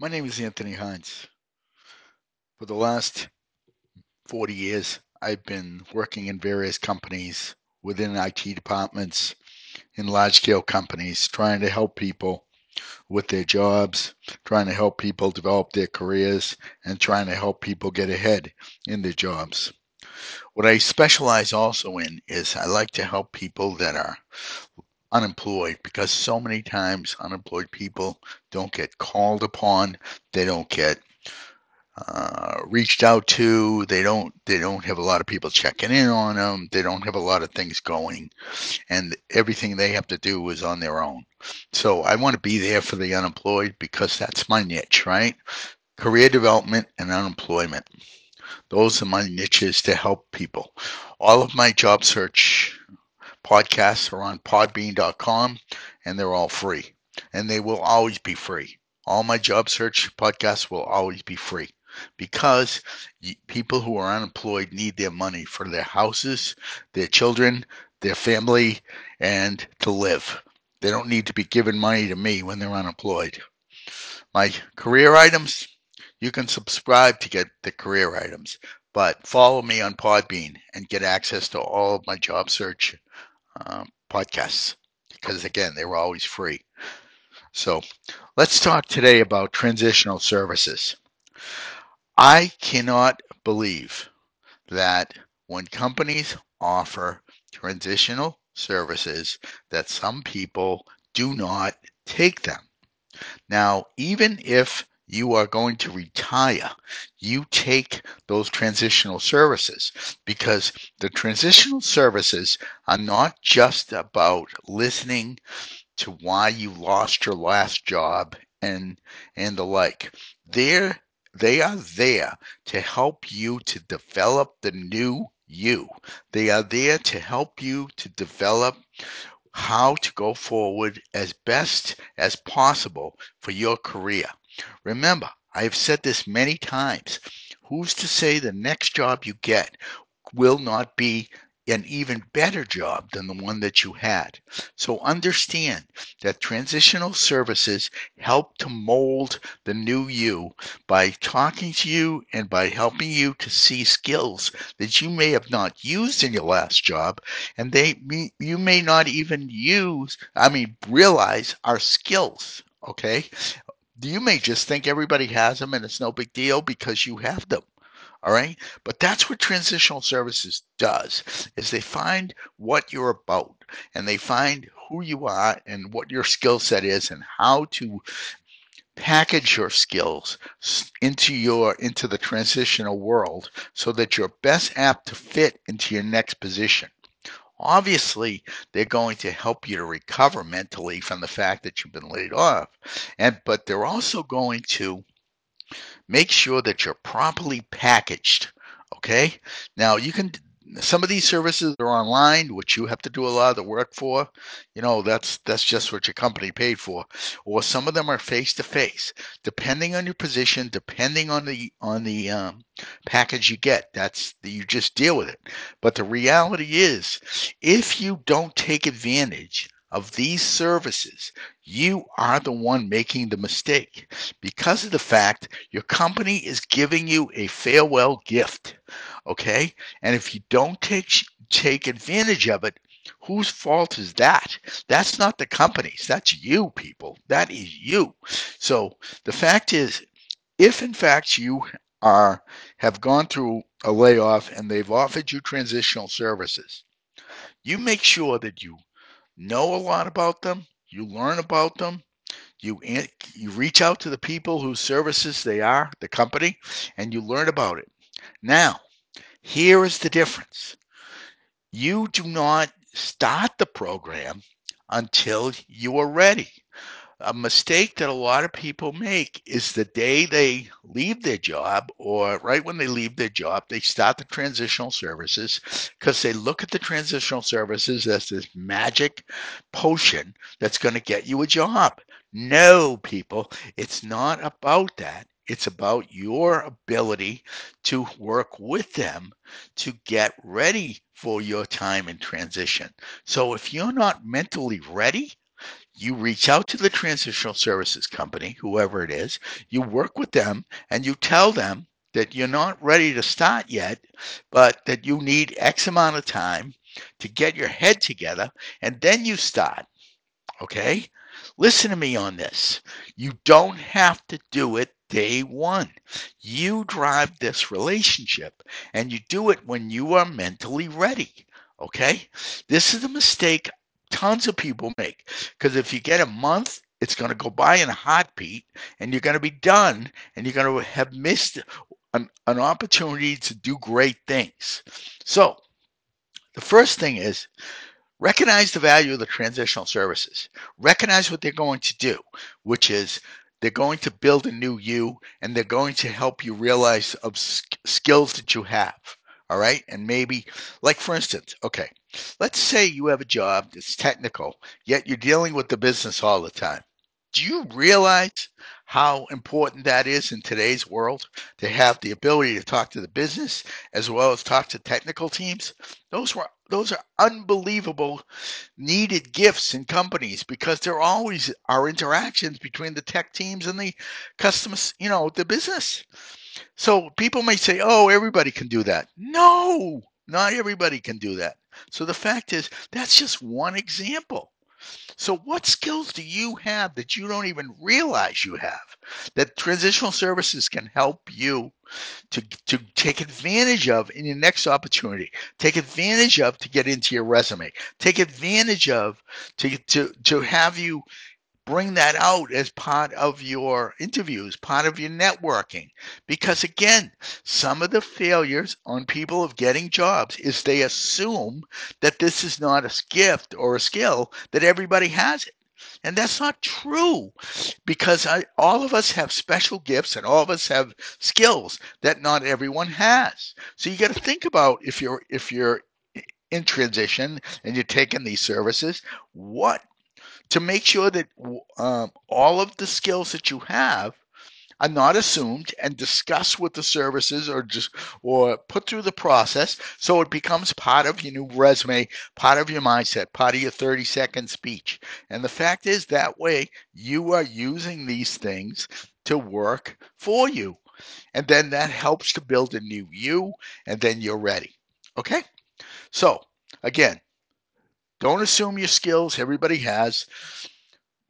My name is Anthony Hines. For the last 40 years, I've been working in various companies within IT departments in large scale companies, trying to help people with their jobs, trying to help people develop their careers, and trying to help people get ahead in their jobs. What I specialize also in is I like to help people that are unemployed because so many times unemployed people don't get called upon, they don't get uh, reached out to. They don't they don't have a lot of people checking in on them. They don't have a lot of things going, and everything they have to do is on their own. So I want to be there for the unemployed because that's my niche, right? Career development and unemployment. Those are my niches to help people. All of my job search podcasts are on podbean.com and they're all free. And they will always be free. All my job search podcasts will always be free because people who are unemployed need their money for their houses, their children, their family, and to live. They don't need to be giving money to me when they're unemployed. My career items, you can subscribe to get the career items, but follow me on Podbean and get access to all of my job search uh, podcasts because, again, they were always free. So let's talk today about transitional services. I cannot believe that when companies offer transitional services that some people do not take them. Now, even if you are going to retire, you take those transitional services because the transitional services are not just about listening to why you lost your last job and and the like. They're they are there to help you to develop the new you. They are there to help you to develop how to go forward as best as possible for your career. Remember, I have said this many times. Who's to say the next job you get will not be an even better job than the one that you had. So understand that transitional services help to mold the new you by talking to you and by helping you to see skills that you may have not used in your last job and they you may not even use I mean realize are skills, okay? You may just think everybody has them and it's no big deal because you have them. All right. But that's what transitional services does is they find what you're about and they find who you are and what your skill set is and how to package your skills into your into the transitional world so that you're best apt to fit into your next position. Obviously, they're going to help you to recover mentally from the fact that you've been laid off. And but they're also going to make sure that you're properly packaged. Okay. Now you can, some of these services are online, which you have to do a lot of the work for. You know, that's, that's just what your company paid for. Or some of them are face to face, depending on your position, depending on the, on the, um, package you get. That's, you just deal with it. But the reality is, if you don't take advantage of these services, you are the one making the mistake because of the fact your company is giving you a farewell gift. Okay. And if you don't take, take advantage of it, whose fault is that? That's not the company's. That's you people. That is you. So the fact is, if in fact you are have gone through a layoff and they've offered you transitional services, you make sure that you know a lot about them, you learn about them, you you reach out to the people whose services they are, the company, and you learn about it. Now, here is the difference. You do not start the program until you are ready a mistake that a lot of people make is the day they leave their job or right when they leave their job, they start the transitional services because they look at the transitional services as this magic potion that's going to get you a job. No, people, it's not about that. It's about your ability to work with them to get ready for your time in transition. So if you're not mentally ready, you reach out to the transitional services company, whoever it is, you work with them, and you tell them that you're not ready to start yet, but that you need X amount of time to get your head together, and then you start. Okay? Listen to me on this. You don't have to do it day one. You drive this relationship and you do it when you are mentally ready. Okay? This is a mistake tons of people make because if you get a month, it's going to go by in a heartbeat and you're going to be done and you're going to have missed an, an opportunity to do great things. So, the first thing is recognize the value of the transitional services. Recognize what they're going to do, which is they're going to build a new you and they're going to help you realize of skills that you have. All right. And maybe, like for instance, okay, let's say you have a job that's technical, yet you're dealing with the business all the time. Do you realize how important that is in today's world to have the ability to talk to the business as well as talk to technical teams? Those were those are unbelievable needed gifts in companies because there always are interactions between the tech teams and the customers, you know, the business. So people may say, "Oh, everybody can do that." No, not everybody can do that. So the fact is, that's just one example. So, what skills do you have that you don't even realize you have that transitional services can help you to, to take advantage of in your next opportunity? Take advantage of to get into your resume. Take advantage of to, to, to have you bring that out as part of your interviews, part of your networking. Because again, some of the failures on people of getting jobs is they assume that this is not a gift or a skill, that everybody has it. And that's not true because I, all of us have special gifts and all of us have skills that not everyone has. So you got to think about if you're if you're in transition and you're taking these services, what to make sure that um, all of the skills that you have are not assumed and discussed with the services or just or put through the process so it becomes part of your new resume part of your mindset part of your 30 second speech. And the fact is that way you are using these things to work for you. And then that helps to build a new you and then you're ready. Okay? So again don't assume your skills everybody has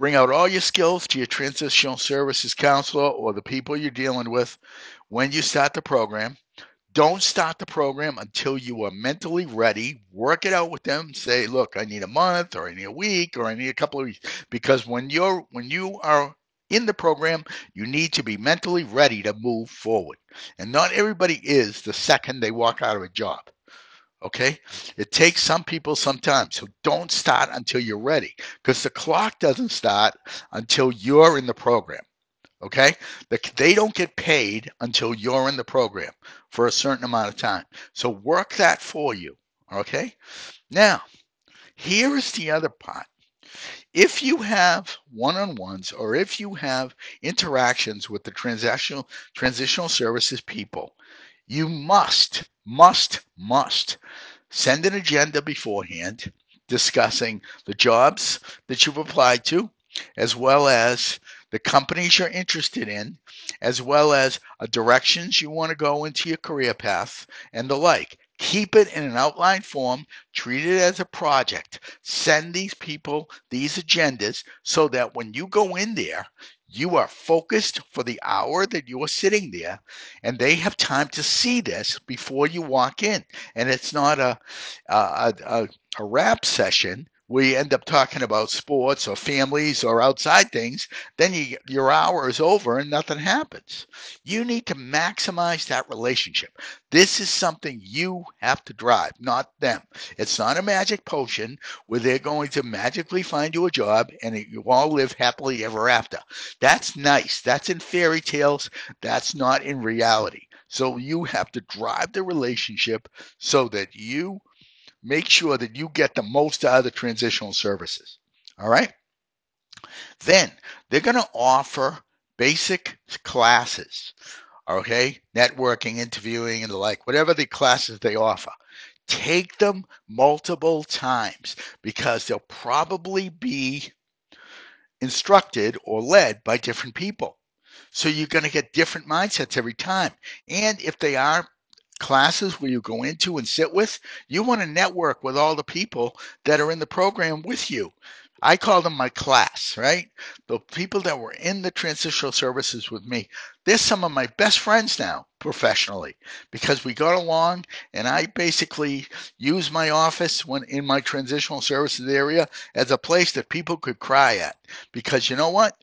Bring out all your skills to your transitional services counselor or the people you're dealing with when you start the program. Don't start the program until you are mentally ready. Work it out with them. Say, look, I need a month or I need a week or I need a couple of weeks. Because when you're when you are in the program, you need to be mentally ready to move forward. And not everybody is the second they walk out of a job. Okay. It takes some people some time. So don't start until you're ready because the clock doesn't start until you're in the program. Okay. They don't get paid until you're in the program for a certain amount of time. So work that for you. Okay. Now, here is the other part. If you have one-on-ones or if you have interactions with the transactional transitional services people, you must, must, must send an agenda beforehand discussing the jobs that you've applied to, as well as the companies you're interested in, as well as directions you want to go into your career path and the like. Keep it in an outline form, treat it as a project. Send these people these agendas so that when you go in there, you are focused for the hour that you are sitting there, and they have time to see this before you walk in. And it's not a a, a, a rap session you end up talking about sports or families or outside things, then you, your hour is over and nothing happens. You need to maximize that relationship. This is something you have to drive, not them. It's not a magic potion where they're going to magically find you a job and you all live happily ever after. That's nice. That's in fairy tales. That's not in reality. So you have to drive the relationship so that you make sure that you get the most out of the transitional services. All right. Then they're going to offer basic classes. Okay. Networking, interviewing, and the like, whatever the classes they offer. Take them multiple times because they'll probably be instructed or led by different people. So you're going to get different mindsets every time. And if they are classes where you go into and sit with, you want to network with all the people that are in the program with you. I call them my class, right? The people that were in the transitional services with me, they're some of my best friends now professionally because we got along and I basically use my office when in my transitional services area as a place that people could cry at because you know what?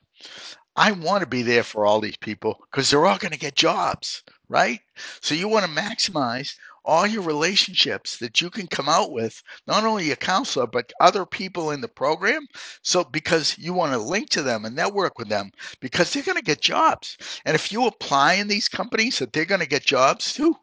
I want to be there for all these people because they're all going to get jobs, right? So you want to maximize all your relationships that you can come out with, not only a counselor, but other people in the program. So because you want to link to them and network with them because they're going to get jobs. And if you apply in these companies that they're going to get jobs too,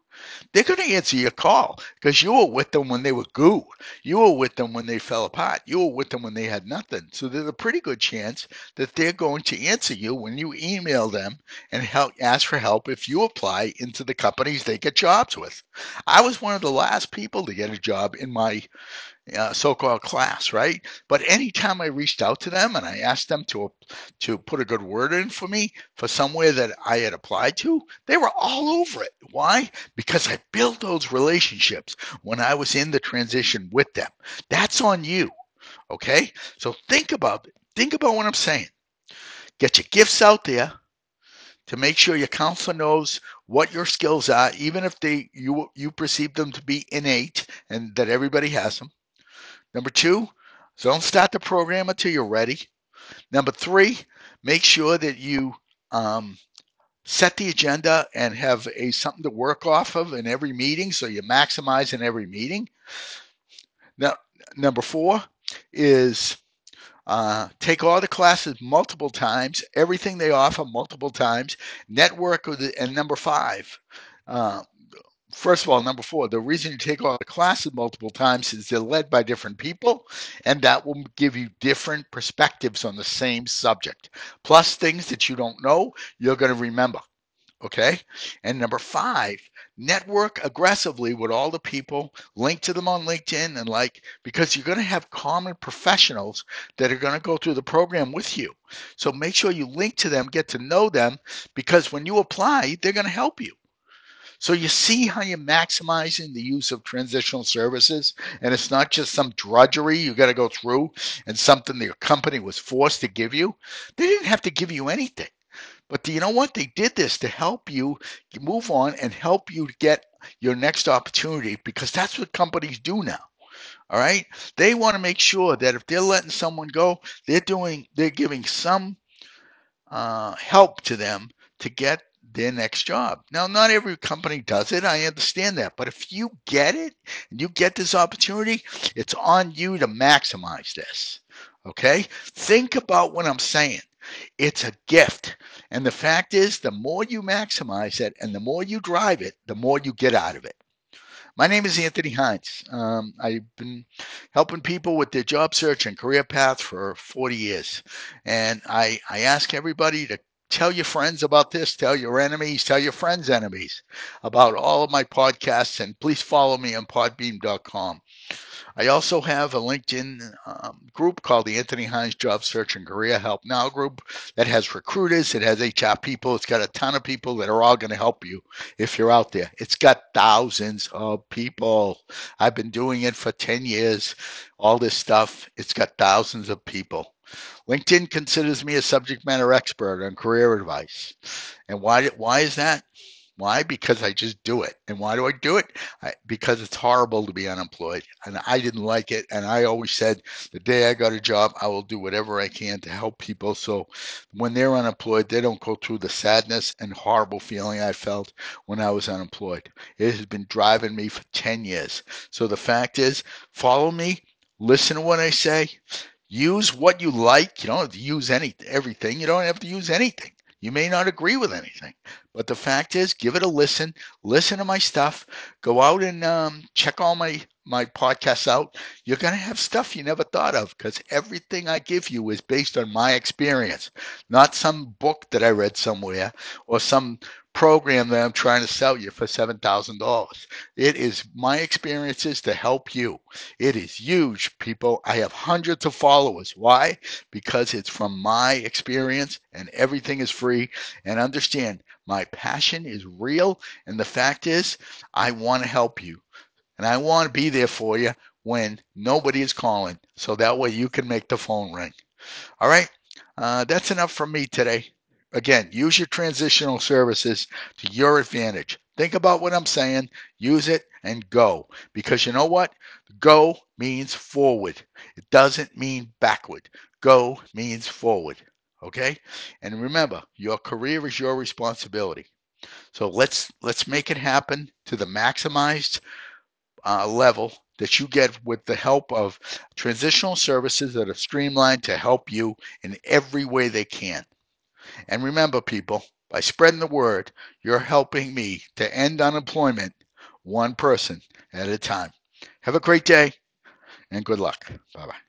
they're going to answer your call because you were with them when they were goo. You were with them when they fell apart. You were with them when they had nothing. So there's a pretty good chance that they're going to answer you when you email them and help ask for help if you apply into the companies they get jobs with. I was one of the last people to get a job in my uh, so-called class, right? But anytime I reached out to them and I asked them to to put a good word in for me for somewhere that I had applied to, they were all over it. Why? Because I built those relationships when I was in the transition with them. That's on you. Okay? So think about. Think about what I'm saying. Get your gifts out there to make sure your counselor knows what your skills are, even if they you you perceive them to be innate and that everybody has them. Number two, don't start the program until you're ready. Number three, make sure that you um, set the agenda and have a something to work off of in every meeting, so you maximize in every meeting. Now, number four is uh, take all the classes multiple times, everything they offer multiple times. Network with it, and number five, uh, first of all, number four, the reason you take all the classes multiple times is they're led by different people, and that will give you different perspectives on the same subject. Plus, things that you don't know, you're going to remember. Okay. And number five, network aggressively with all the people, link to them on LinkedIn and like, because you're going to have common professionals that are going to go through the program with you. So make sure you link to them, get to know them, because when you apply, they're going to help you. So you see how you're maximizing the use of transitional services, and it's not just some drudgery you got to go through and something your company was forced to give you. They didn't have to give you anything. But do you know what? They did this to help you move on and help you get your next opportunity because that's what companies do now. All right. They want to make sure that if they're letting someone go, they're doing, they're giving some uh, help to them to get their next job. Now, not every company does it. I understand that. But if you get it and you get this opportunity, it's on you to maximize this. Okay? Think about what I'm saying. It's a gift. And the fact is, the more you maximize it and the more you drive it, the more you get out of it. My name is Anthony Hines. Um, I've been helping people with their job search and career path for 40 years. And I, I ask everybody to tell your friends about this, tell your enemies, tell your friends' enemies about all of my podcasts, and please follow me on podbean.com. I also have a LinkedIn um, group called the Anthony Hines Job Search and Career Help Now group that has recruiters, it has HR people, it's got a ton of people that are all going to help you if you're out there. It's got thousands of people. I've been doing it for 10 years, all this stuff. It's got thousands of people. LinkedIn considers me a subject matter expert on career advice. And why, why is that? Why? Because I just do it. And why do I do it? I, because it's horrible to be unemployed. And I didn't like it. And I always said, the day I got a job, I will do whatever I can to help people. So when they're unemployed, they don't go through the sadness and horrible feeling I felt when I was unemployed. It has been driving me for 10 years. So the fact is, follow me, listen to what I say, use what you like. You don't have to use any everything. You don't have to use anything. You may not agree with anything. But the fact is, give it a listen. Listen to my stuff. Go out and um, check all my my podcasts out. You're gonna have stuff you never thought of because everything I give you is based on my experience, not some book that I read somewhere or some program that I'm trying to sell you for $7,000. It is my experiences to help you. It is huge, people. I have hundreds of followers. Why? Because it's from my experience and everything is free. And understand, my passion is real. And the fact is, I want to help you. And I want to be there for you when nobody is calling. So that way you can make the phone ring. All right. Uh, that's enough from me today. Again, use your transitional services to your advantage. Think about what I'm saying, use it, and go. Because you know what? Go means forward. It doesn't mean backward. Go means forward. Okay? And remember, your career is your responsibility. So let's let's make it happen to the maximized uh, level that you get with the help of transitional services that are streamlined to help you in every way they can. And remember, people, by spreading the word, you're helping me to end unemployment one person at a time. Have a great day and good luck. Bye bye.